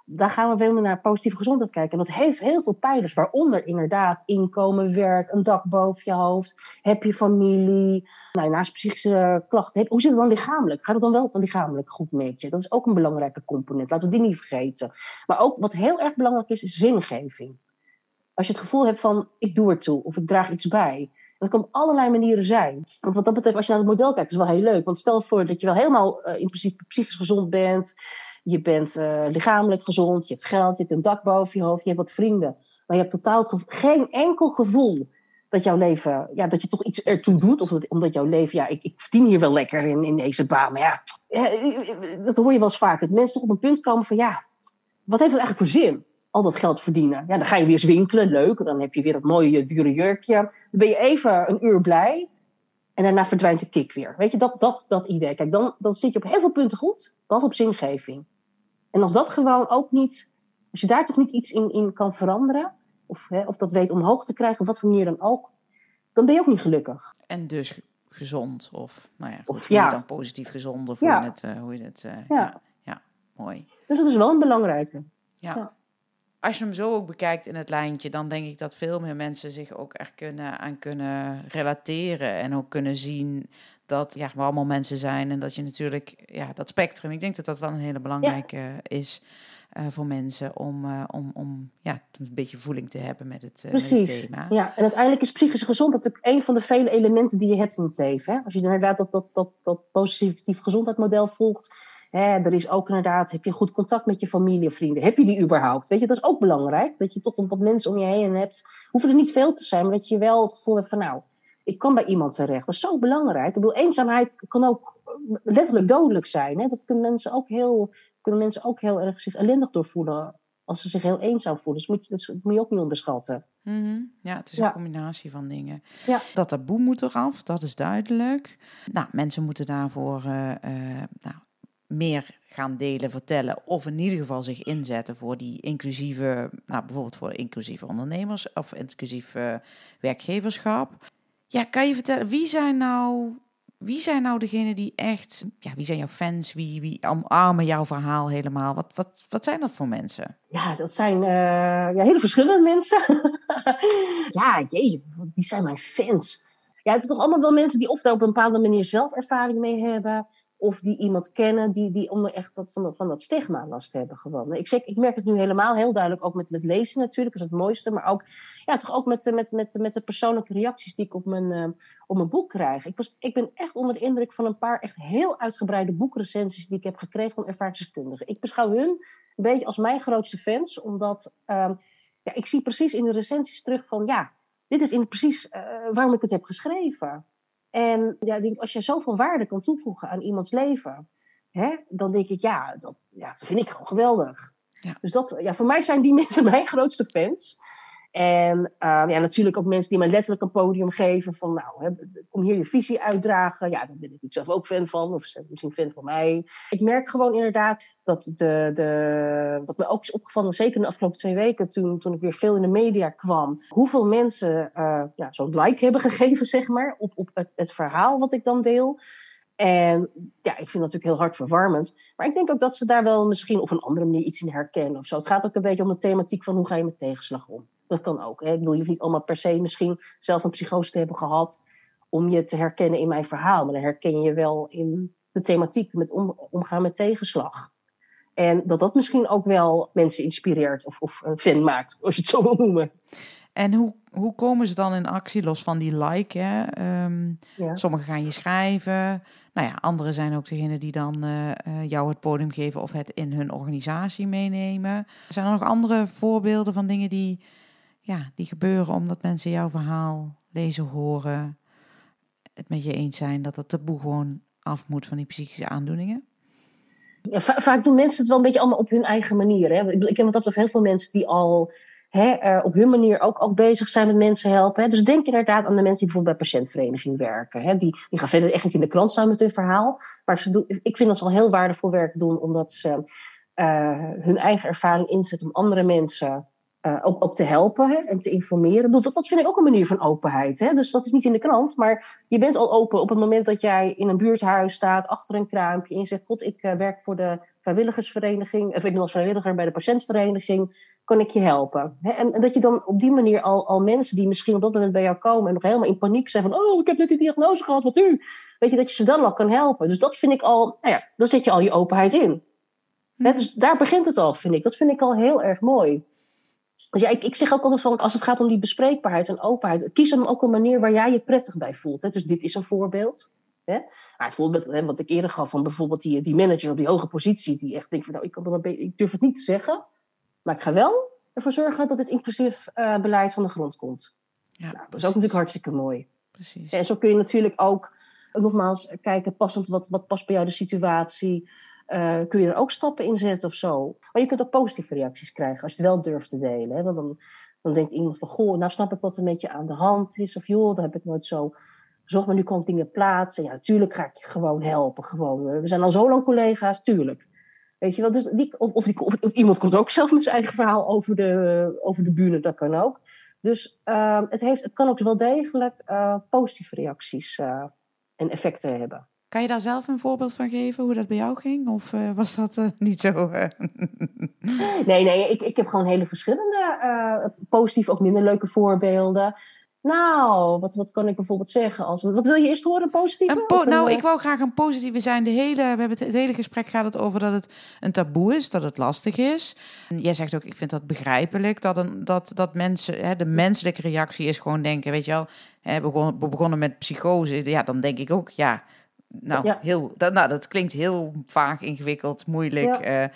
daar gaan we veel meer naar positieve gezondheid kijken. En dat heeft heel veel pijlers, waaronder inderdaad inkomen, werk, een dak boven je hoofd. Heb je familie? Nou, naast psychische klachten, heb, hoe zit het dan lichamelijk? Gaat het dan wel lichamelijk goed met je? Dat is ook een belangrijke component. Laten we die niet vergeten. Maar ook wat heel erg belangrijk is, is zingeving. Als je het gevoel hebt van, ik doe ertoe of ik draag iets bij. Dat kan op allerlei manieren zijn. Want wat dat betreft, als je naar het model kijkt, is het wel heel leuk. Want stel voor dat je wel helemaal uh, in principe psychisch gezond bent je bent uh, lichamelijk gezond, je hebt geld, je hebt een dak boven je hoofd, je hebt wat vrienden. Maar je hebt totaal geen enkel gevoel dat jouw leven, ja, dat je toch iets ertoe doet. Of dat, omdat jouw leven, ja, ik, ik verdien hier wel lekker in, in deze baan. Maar ja, dat hoor je wel eens vaak. Dat mensen toch op een punt komen van, ja, wat heeft het eigenlijk voor zin? Al dat geld verdienen. Ja, dan ga je weer eens winkelen, leuk. Dan heb je weer dat mooie, dure jurkje. Dan ben je even een uur blij. En daarna verdwijnt de kick weer. Weet je, dat, dat, dat idee. Kijk, dan, dan zit je op heel veel punten goed, behalve op zingeving. En als dat gewoon ook niet, als je daar toch niet iets in, in kan veranderen, of, hè, of dat weet omhoog te krijgen, op wat voor manier dan ook, dan ben je ook niet gelukkig. En dus gezond, of nou ja, goed, of, ja. dan positief gezond, of ja. hoe je het, uh, hoe je het uh, ja. ja. Ja, mooi. Dus dat is wel een belangrijke. Ja. ja. Als je hem zo ook bekijkt in het lijntje, dan denk ik dat veel meer mensen zich ook echt kunnen, aan kunnen relateren en ook kunnen zien dat ja, we allemaal mensen zijn en dat je natuurlijk, ja, dat spectrum, ik denk dat dat wel een hele belangrijke ja. is. uh, voor mensen om, uh, om, om ja, een beetje voeling te hebben met het, uh, Precies. Met het thema. Ja, en uiteindelijk is psychische gezondheid natuurlijk een van de vele elementen die je hebt in het leven. Hè? Als je inderdaad dat, dat, dat, dat positief gezondheidsmodel volgt, hè, er is ook inderdaad, heb je goed contact met je familie of vrienden? Heb je die überhaupt? Weet je, dat is ook belangrijk, dat je toch wat mensen om je heen hebt. Hoeven er niet veel te zijn, maar dat je wel het gevoel hebt van nou, ik kan bij iemand terecht. Dat is zo belangrijk. Ik bedoel, eenzaamheid kan ook letterlijk dodelijk zijn. Hè? Dat kunnen mensen ook heel, kunnen mensen ook heel erg zich ellendig doorvoelen als ze zich heel eenzaam voelen. Dus moet je, dat moet je ook niet onderschatten. Mm -hmm. Ja, het is Ja. een combinatie van dingen. Ja. Dat taboe moet eraf, dat is duidelijk. Nou, mensen moeten daarvoor eh, eh, nou, meer gaan delen, vertellen. Of in ieder geval zich inzetten voor die inclusieve, nou, bijvoorbeeld voor inclusieve ondernemers of inclusief eh, werkgeverschap. Ja, kan je vertellen, wie zijn nou, wie zijn nou degenen die echt, ja, wie zijn jouw fans? Wie, wie omarmen jouw verhaal helemaal? Wat, wat, wat zijn dat voor mensen? Ja, dat zijn eh, ja, hele verschillende mensen. [laughs] ja, jee, wie zijn mijn fans? Ja, het zijn toch allemaal wel mensen die of daar op een bepaalde manier zelf ervaring mee hebben. Of die iemand kennen die, die onder echt dat, van, van dat stigma last hebben gewoon. Ik, zeg, ik merk het nu helemaal heel duidelijk, ook met, met lezen natuurlijk, dat is het mooiste. Maar ook, ja, toch ook met, met, met, met de persoonlijke reacties die ik op mijn, eh, op mijn boek krijg. Ik, was, ik ben echt onder de indruk van een paar echt heel uitgebreide boekrecensies die ik heb gekregen van ervaringsdeskundigen. Ik beschouw hun een beetje als mijn grootste fans, omdat ehm, ja, ik zie precies in de recensies terug van ja, dit is in precies eh, waarom ik het heb geschreven. En ja, denk, als je zoveel waarde kan toevoegen aan iemands leven, hè, dan denk ik ja dat, ja, dat vind ik gewoon geweldig. Ja. Dus dat, ja, voor mij zijn die [laughs] mensen mijn grootste fans. En ehm, ja, natuurlijk ook mensen die mij letterlijk een podium geven van, nou, hè, kom hier je visie uitdragen. Ja, daar ben ik natuurlijk zelf ook fan van, of misschien fan van mij. Ik merk gewoon inderdaad dat de, de, wat me ook is opgevallen, zeker de afgelopen twee weken, toen, toen ik weer veel in de media kwam, hoeveel mensen eh, ja, zo'n like hebben gegeven, zeg maar, op, op het, het verhaal wat ik dan deel. En ja, ik vind dat natuurlijk heel hartverwarmend. Maar ik denk ook dat ze daar wel misschien op een andere manier iets in herkennen of zo. Het gaat ook een beetje om de thematiek van hoe ga je met tegenslag om. Dat kan ook. Hè? Ik bedoel, je hoeft niet allemaal per se misschien zelf een psychose te hebben gehad om je te herkennen in mijn verhaal. Maar dan herken je wel in de thematiek met om, omgaan met tegenslag. En dat dat misschien ook wel mensen inspireert of, of een fan maakt, als je het zo wil noemen. En hoe, hoe komen ze dan in actie, los van die like? Hè? Ehm, Ja. Sommigen gaan je schrijven. Nou ja, anderen zijn ook degene die dan eh, eh, jou het podium geven of het in hun organisatie meenemen. Zijn er nog andere voorbeelden van dingen die, ja, die gebeuren omdat mensen jouw verhaal lezen, horen, het met je eens zijn dat het taboe gewoon af moet van die psychische aandoeningen? Ja, va- vaak doen mensen het wel een beetje allemaal op hun eigen manier. Hè? Ik, ik ken wat dat betreft heel veel mensen die al hè, eh, op hun manier ook, ook bezig zijn met mensen helpen. Hè? Dus denk inderdaad aan de mensen die bijvoorbeeld bij patiëntvereniging werken. Hè? Die, die gaan verder echt niet in de krant staan met hun verhaal. Maar ze doen, ik vind dat ze al heel waardevol werk doen, omdat ze eh, hun eigen ervaring inzetten om andere mensen eh, ook, ook te helpen hè, en te informeren. Ik bedoel, dat, dat vind ik ook een manier van openheid. Hè? Dus dat is niet in de krant, maar je bent al open op het moment dat jij in een buurthuis staat, achter een kraampje, en je zegt: God, ik eh, werk voor de vrijwilligersvereniging, of ik ben als vrijwilliger bij de patiëntvereniging, kan ik je helpen? Hè? En, en dat je dan op die manier al, al mensen die misschien op dat moment bij jou komen en nog helemaal in paniek zijn van: Oh, ik heb net die diagnose gehad, wat nu? Weet je, dat je ze dan al kan helpen. Dus dat vind ik al, nou ja, dan zet je al je openheid in. Hè, dus daar begint het al, vind ik. Dat vind ik al heel erg mooi. Dus ja, ik, ik zeg ook altijd van, als het gaat om die bespreekbaarheid en openheid, kies dan ook een manier waar jij je prettig bij voelt. Hè? Dus dit is een voorbeeld. Hè? Nou, het voorbeeld hè, wat ik eerder gaf van bijvoorbeeld die, die manager op die hoge positie, die echt denkt van, nou, ik, kan er maar ik durf het niet te zeggen, maar ik ga wel ervoor zorgen dat het inclusief eh, beleid van de grond komt. Ja, Nou, dat is ook natuurlijk hartstikke mooi. precies. En zo kun je natuurlijk ook, eh, nogmaals, kijken passend wat, wat past bij jou de situatie. Eh, kun je er ook stappen in zetten of zo. Maar je kunt ook positieve reacties krijgen als je het wel durft te delen. Hè? Want dan, dan denkt iemand van, goh, nou snap ik wat er met je aan de hand is. Of joh, dat heb ik nooit zo gezocht, maar nu kan ik dingen plaatsen. Ja, natuurlijk ga ik je gewoon helpen. Gewoon. eh, We zijn al zo lang collega's, tuurlijk. Weet je wel, dus die, of, of, iemand komt ook zelf met zijn eigen verhaal over de, over de bühne, dat kan ook. Dus uh, het, heeft, het kan ook wel degelijk uh, positieve reacties en effecten hebben. Kan je daar zelf een voorbeeld van geven, hoe dat bij jou ging? Of uh, was dat uh, [laughs] niet zo? Uh... [laughs] nee, nee, ik, ik heb gewoon hele verschillende positieve, ook minder leuke voorbeelden. Nou, wat, wat kan ik bijvoorbeeld zeggen? Als, wat wil je eerst horen, positief? nou, ik wou graag een positieve zijn. De hele, we hebben het, het hele gesprek gaat het over dat het een taboe is, dat het lastig is. En jij zegt ook, ik vind dat begrijpelijk, dat, een, dat, dat mensen, hè, de menselijke reactie is gewoon denken, weet je wel, hè, we begonnen met psychose, ja, dan denk ik ook, ja, nou, heel, dat, nou, dat klinkt heel vaak ingewikkeld, moeilijk. Ja.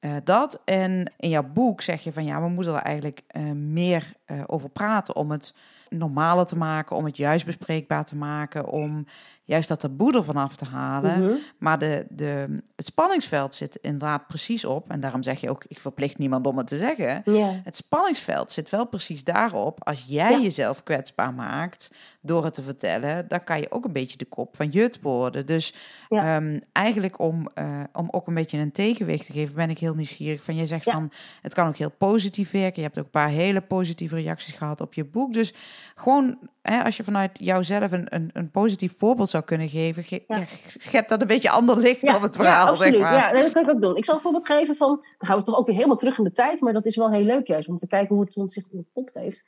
Uh, dat. En in jouw boek zeg je van ja, we moeten er eigenlijk uh, meer over praten om het normaler te maken, om het juist bespreekbaar te maken, om juist dat taboe ervan af te halen. Mhm. Maar de, de, het spanningsveld zit inderdaad precies op. En daarom zeg je ook, ik verplicht niemand om het te zeggen. Het spanningsveld zit wel precies daarop. Als jij jezelf kwetsbaar maakt door het te vertellen, dan kan je ook een beetje de kop van jut worden. Dus ehm, eigenlijk om, uh, om ook een beetje een tegenwicht te geven, ben ik heel nieuwsgierig. Van je zegt van, het kan ook heel positief werken. Je hebt ook een paar hele positieve reacties gehad op je boek. Dus gewoon, hè, als je vanuit jouzelf een, een, een positief voorbeeld zou kunnen geven, ge ja. schept dat een beetje ander licht ja, op het verhaal. Absoluut. Zeg maar. Ja, dat kan ik ook doen. Ik zal een voorbeeld geven van, dan gaan we toch ook weer helemaal terug in de tijd, maar dat is wel heel leuk juist, om te kijken hoe het ons zich ontpopt heeft.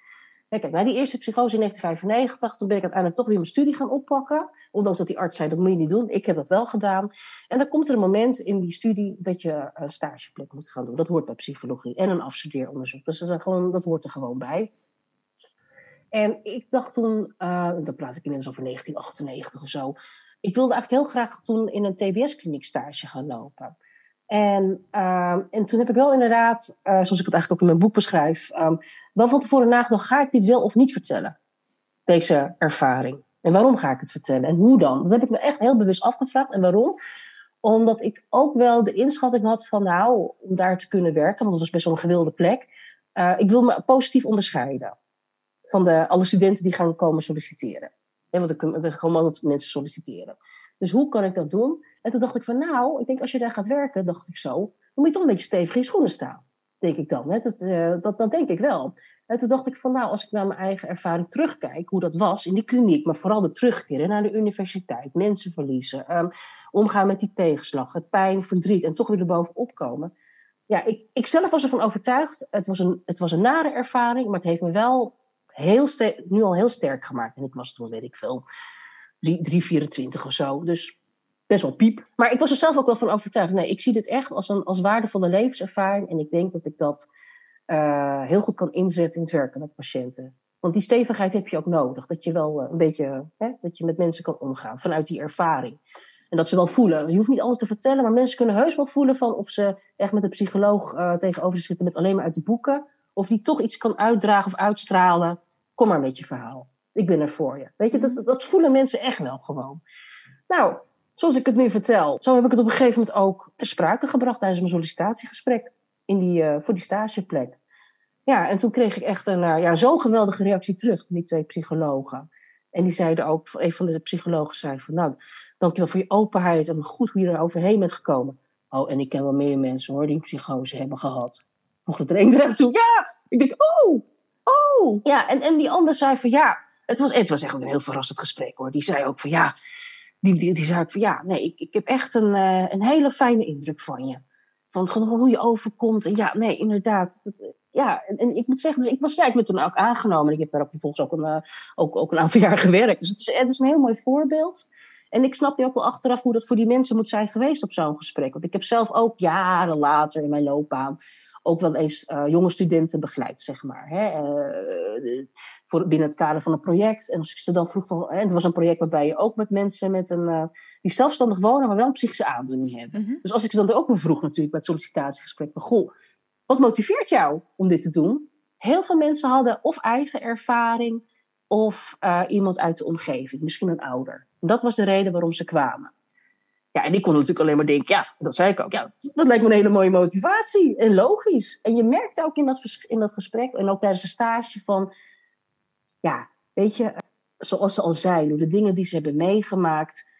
Ja, kijk, na die eerste psychose in 1995, toen ben ik uiteindelijk toch weer mijn studie gaan oppakken. Ondanks dat die arts zei, dat moet je niet doen. Ik heb dat wel gedaan. En dan komt er een moment in die studie dat je een stageplek moet gaan doen. Dat hoort bij psychologie. En een afstudeeronderzoek. Dus dat, is gewoon, dat hoort er gewoon bij. En ik dacht toen, uh, dan praat ik inmiddels over 1998 of zo. Ik wilde eigenlijk heel graag toen in een TBS-kliniek stage gaan lopen. En, uh, en toen heb ik wel inderdaad, uh, zoals ik het eigenlijk ook in mijn boek beschrijf, um, wel van tevoren nagedacht, ga ik dit wel of niet vertellen? Deze ervaring. En waarom ga ik het vertellen? En hoe dan? Dat heb ik me echt heel bewust afgevraagd. En waarom? Omdat ik ook wel de inschatting had van, nou, om daar te kunnen werken, want dat was best wel een gewilde plek. Uh, ik wil me positief onderscheiden van de, alle studenten die gaan komen solliciteren. Want er, komen altijd mensen solliciteren. Dus hoe kan ik dat doen? En toen dacht ik van nou, ik denk als je daar gaat werken, dacht ik zo, dan moet je toch een beetje stevig in schoenen staan. Denk ik dan. Dat, uh, dat, dat denk ik wel. En toen dacht ik van nou, als ik naar mijn eigen ervaring terugkijk, hoe dat was in die kliniek, maar vooral de terugkeren naar de universiteit, mensen verliezen, um, omgaan met die tegenslag, het pijn, verdriet en toch weer erbovenop komen. Ja, ik, ik zelf was ervan overtuigd, het was, een, het was een nare ervaring, maar het heeft me wel heel nu al heel sterk gemaakt. En ik was toen, weet ik veel, 324 of zo. Dus best wel piep. Maar ik was er zelf ook wel van overtuigd. Nee, ik zie dit echt als een als waardevolle levenservaring. En ik denk dat ik dat uh, heel goed kan inzetten in het werken met patiënten. Want die stevigheid heb je ook nodig. Dat je wel uh, een beetje, hè, dat je met mensen kan omgaan vanuit die ervaring. En dat ze wel voelen. Je hoeft niet alles te vertellen, maar mensen kunnen heus wel voelen van of ze echt met een psycholoog uh, tegenover zitten met alleen maar uit de boeken. Of die toch iets kan uitdragen of uitstralen. Kom maar met je verhaal. Ik ben er voor je. Weet je, dat, mhm. dat voelen mensen echt wel gewoon. Nou, zoals ik het nu vertel, zo heb ik het op een gegeven moment ook ter sprake gebracht tijdens mijn sollicitatiegesprek in die, uh, voor die stageplek. Ja, en toen kreeg ik echt een uh, ja, zo'n geweldige reactie terug van die twee psychologen. En die zeiden ook, een van de psychologen zei van, nou, dankjewel voor je openheid en goed hoe je er overheen bent gekomen. Oh, en ik ken wel meer mensen hoor, die een psychose hebben gehad. Nog er een naar toe. Ja! Ik denk, oh! Oh! Ja, en, en die ander zei van ja. Het was, het was echt een heel verrassend gesprek hoor. Die zei ook van ja. Die, die, die zei ook van ja, nee, ik, ik heb echt een, uh, een hele fijne indruk van je. Van gewoon hoe je overkomt. En ja, nee, inderdaad. Dat, ja, en, en, ik moet zeggen, dus ik was ja, ik toen ook aangenomen. Ik heb daar ook vervolgens ook een, uh, ook, ook een aantal jaar gewerkt. Dus het is, het is een heel mooi voorbeeld. En ik snap nu ook wel achteraf hoe dat voor die mensen moet zijn geweest op zo'n gesprek. Want ik heb zelf ook jaren later in mijn loopbaan ook wel eens uh, jonge studenten begeleid, zeg maar. Hè, uh, voor, binnen het kader van een project. En als ik ze dan vroeg van, en het was een project waarbij je ook met mensen met een, uh, die zelfstandig wonen, maar wel een psychische aandoening hebben. Mm -hmm. Dus als ik ze dan ook vroeg natuurlijk bij het sollicitatiegesprek, van, goh, wat motiveert jou om dit te doen? Heel veel mensen hadden of eigen ervaring of iemand uit de omgeving, misschien een ouder. En dat was de reden waarom ze kwamen. Ja, en ik kon natuurlijk alleen maar denken, ja, dat zei ik ook, ja, dat lijkt me een hele mooie motivatie. En logisch. En je merkte ook in dat, in dat gesprek, en ook tijdens de stage, van, ja, weet je, zoals ze al zei, door de dingen die ze hebben meegemaakt,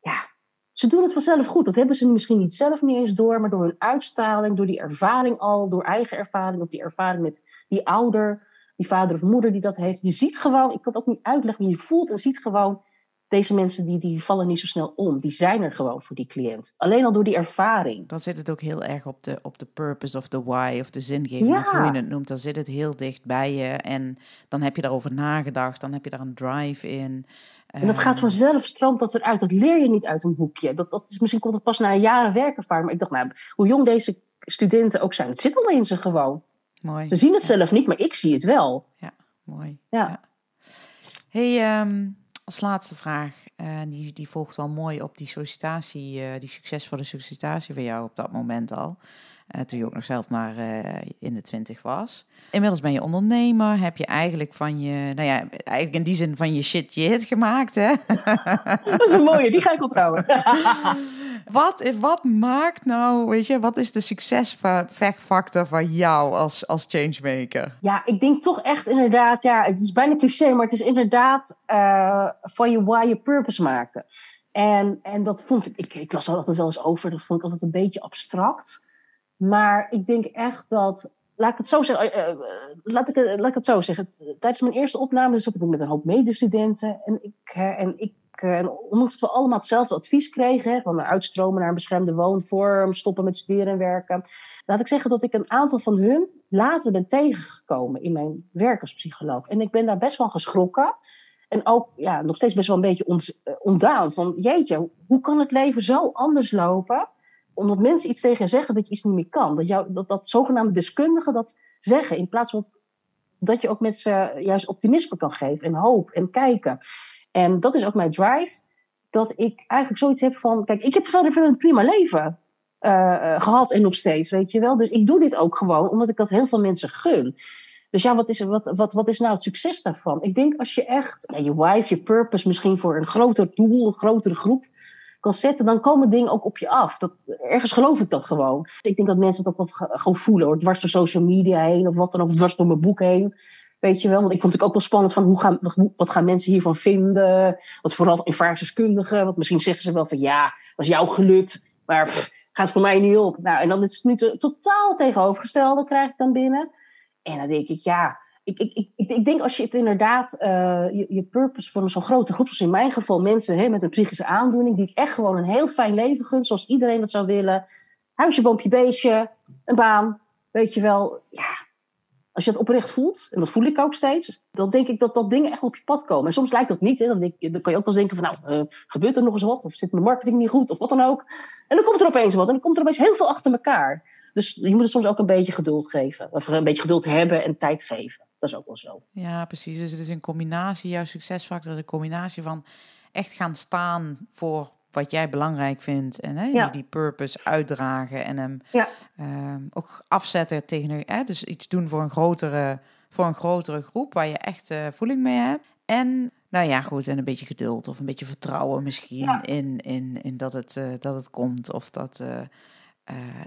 ja, ze doen het vanzelf goed. Dat hebben ze misschien niet zelf niet eens door, maar door hun uitstraling, door die ervaring al, door eigen ervaring, of die ervaring met die ouder, die vader of moeder die dat heeft. Je ziet gewoon, ik kan het ook niet uitleggen, maar je voelt en ziet gewoon, deze mensen die, die vallen niet zo snel om. Die zijn er gewoon voor die cliënt. Alleen al door die ervaring. Dan zit het ook heel erg op de, op de purpose of de why of de zingeving, of hoe je het noemt. Dan zit het heel dicht bij je en dan heb je daarover nagedacht. Dan heb je daar een drive in. En dat gaat Ehm, vanzelf, stroomt dat eruit. Dat leer je niet uit een boekje. Dat, dat is, misschien komt het pas na jaren werkervaring. Maar ik dacht, nou, hoe jong deze studenten ook zijn, het zit al in ze gewoon. Mooi. Ze zien het zelf niet, maar ik zie het wel. Mooi. Ja. Hey, ehm, als laatste vraag, eh, die, die volgt wel mooi op die sollicitatie, eh, die succesvolle sollicitatie van jou op dat moment al. eh, toen je ook nog zelf maar in de twintig was. Inmiddels ben je ondernemer, heb je eigenlijk van je, nou ja, eigenlijk in die zin van je shit je hit gemaakt, hè? Dat is een mooie, die ga ik onthouden. [laughs] wat, wat maakt nou, weet je, wat is de succesfactor van jou als, als changemaker? Ja, ik denk toch echt inderdaad, ja, het is bijna cliché, maar het is inderdaad eh, van je why je purpose maken. En, en dat vond ik, ik, ik las altijd wel eens over, dat vond ik altijd een beetje abstract. Maar ik denk echt dat, laat ik het zo zeggen, eh, eh, laat, ik, laat ik het zo zeggen. Tijdens mijn eerste opname zat ik met een hoop medestudenten en ik, en ik en ondanks dat we allemaal hetzelfde advies kregen, van uitstromen naar een beschermde woonvorm, stoppen met studeren en werken. Laat ik zeggen dat ik een aantal van hun later ben tegengekomen in mijn werk als psycholoog. En ik ben daar best wel geschrokken. En ook ja, nog steeds best wel een beetje eh, ontdaan. Van jeetje, hoe kan het leven zo anders lopen? Omdat mensen iets tegen je zeggen dat je iets niet meer kan. Dat, jou, dat, dat zogenaamde deskundigen dat zeggen. In plaats van dat je ook met ze juist optimisme kan geven. En hoop en kijken. En dat is ook mijn drive. Dat ik eigenlijk zoiets heb van... Kijk, ik heb verder een prima leven eh, eh, gehad en nog steeds, weet je wel. Dus ik doe dit ook gewoon omdat ik dat heel veel mensen gun. Dus ja, wat is, wat, wat, wat is nou het succes daarvan? Ik denk als je echt je wife, je purpose misschien voor een groter doel, een grotere groep kan zetten, dan komen dingen ook op je af. Dat, ergens geloof ik dat gewoon. Ik denk dat mensen het ook gewoon voelen, hoor. dwars door social media heen of wat dan ook, dwars door mijn boek heen. Weet je wel, want ik vond het ook wel spannend van hoe gaan, wat- gaan mensen hiervan vinden? Wat vooral ervaringsdeskundigen, want misschien zeggen ze wel van ja, dat is jou gelukt, maar gaat voor mij niet op. Nou, en dan is het nu to- totaal tegenovergestelde krijg ik dan binnen. En dan denk ik, ja, ik, ik, ik, ik- denk als je het inderdaad, eh, je, purpose voor zo'n grote groep, zoals in mijn geval mensen hè, met een psychische aandoening, die ik echt gewoon een heel fijn leven gun, zoals iedereen dat zou willen. Huisje, boompje, beestje, een baan, weet je wel. Ja, als je dat oprecht voelt, en dat voel ik ook steeds, dan denk ik dat dat dingen echt op je pad komen. En soms lijkt dat niet, hè. Dan, denk, dan kan je ook wel eens denken van, nou, eh, gebeurt er nog eens wat? Of zit mijn marketing niet goed? Of wat dan ook. En dan komt er opeens wat. En dan komt er opeens heel veel achter elkaar. Dus je moet het soms ook een beetje geduld geven. Of een beetje geduld hebben en tijd geven. Dat is ook wel zo. Ja, precies. Dus het is een combinatie, jouw succesfactor is een combinatie van echt gaan staan voor wat jij belangrijk vindt. En hè, Ja. die, purpose uitdragen en hem Ja. ehm, ook afzetten tegen hè, dus iets doen voor een grotere, voor een grotere groep waar je echt eh, voeling mee hebt. En nou ja, goed, en een beetje geduld of een beetje vertrouwen misschien Ja. in, in, in dat, het, eh, dat het komt. Of dat, eh,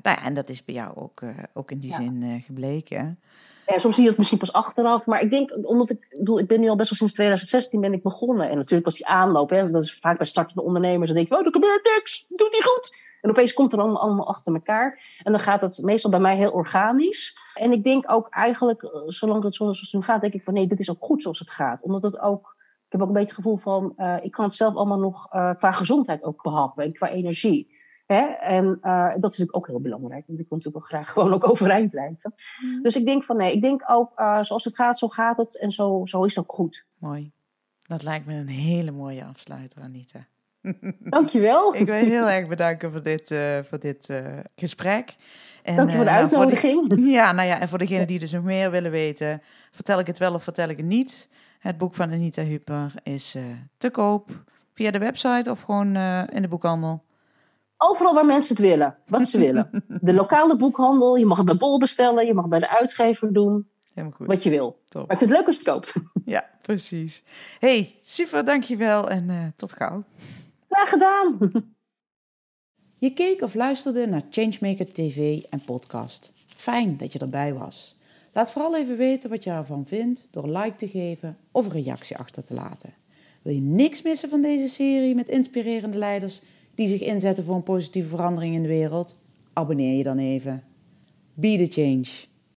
nou ja, en dat is bij jou ook, ook in die zin gebleken. En soms zie je het misschien pas achteraf. Maar ik denk, omdat ik, bedoel, ik ben nu al best wel sinds 2016 ben ik begonnen. En natuurlijk was die aanloop, hè, dat is vaak bij startende ondernemers. Dan denk je, oh, er gebeurt niks, doe het niet goed. En opeens komt er allemaal, allemaal achter elkaar. En dan gaat het meestal bij mij heel organisch. En ik denk ook eigenlijk, eh, zolang het zoals het nu gaat, denk ik van nee, dit is ook goed zoals het gaat. Omdat het ook, ik heb ook een beetje het gevoel van, eh, ik kan het zelf allemaal nog eh, qua gezondheid ook behappen. En qua energie. Hè? En eh, dat is natuurlijk ook heel belangrijk. Want ik wil natuurlijk wel graag [laughs] gewoon ook overeind blijven. Dus ik denk van nee, ik denk ook eh, zoals het gaat, zo gaat het. En zo, zo is ook goed. Mooi. Dat lijkt me een hele mooie afsluiter, Anita. [laughs] Dankjewel. Ik wil je heel erg bedanken voor dit, eh, voor dit gesprek. En, Dank je voor de nou, uitnodiging. de- [laughs] ja, nou ja, en voor degenen die dus nog meer willen weten, vertel ik het wel of vertel ik het niet. Het boek van Anita Huper is te koop via de website of gewoon in de boekhandel. Overal waar mensen het willen, wat ze willen. [laughs] De lokale boekhandel, je mag het bij Bol bestellen, je mag het bij de uitgever doen, Helemaal goed. wat je wil. Top. Maar ik vind het leuk als je het koopt. [laughs] Ja, precies. hey, super, dankjewel en eh, tot gauw. Graag gedaan. [laughs] Je keek of luisterde naar Changemaker TV en podcast. Fijn dat je erbij was. Laat vooral even weten wat je ervan vindt door een like te geven of een reactie achter te laten. Wil je niks missen van deze serie met inspirerende leiders die zich inzetten voor een positieve verandering in de wereld? Abonneer je dan even. Be the change.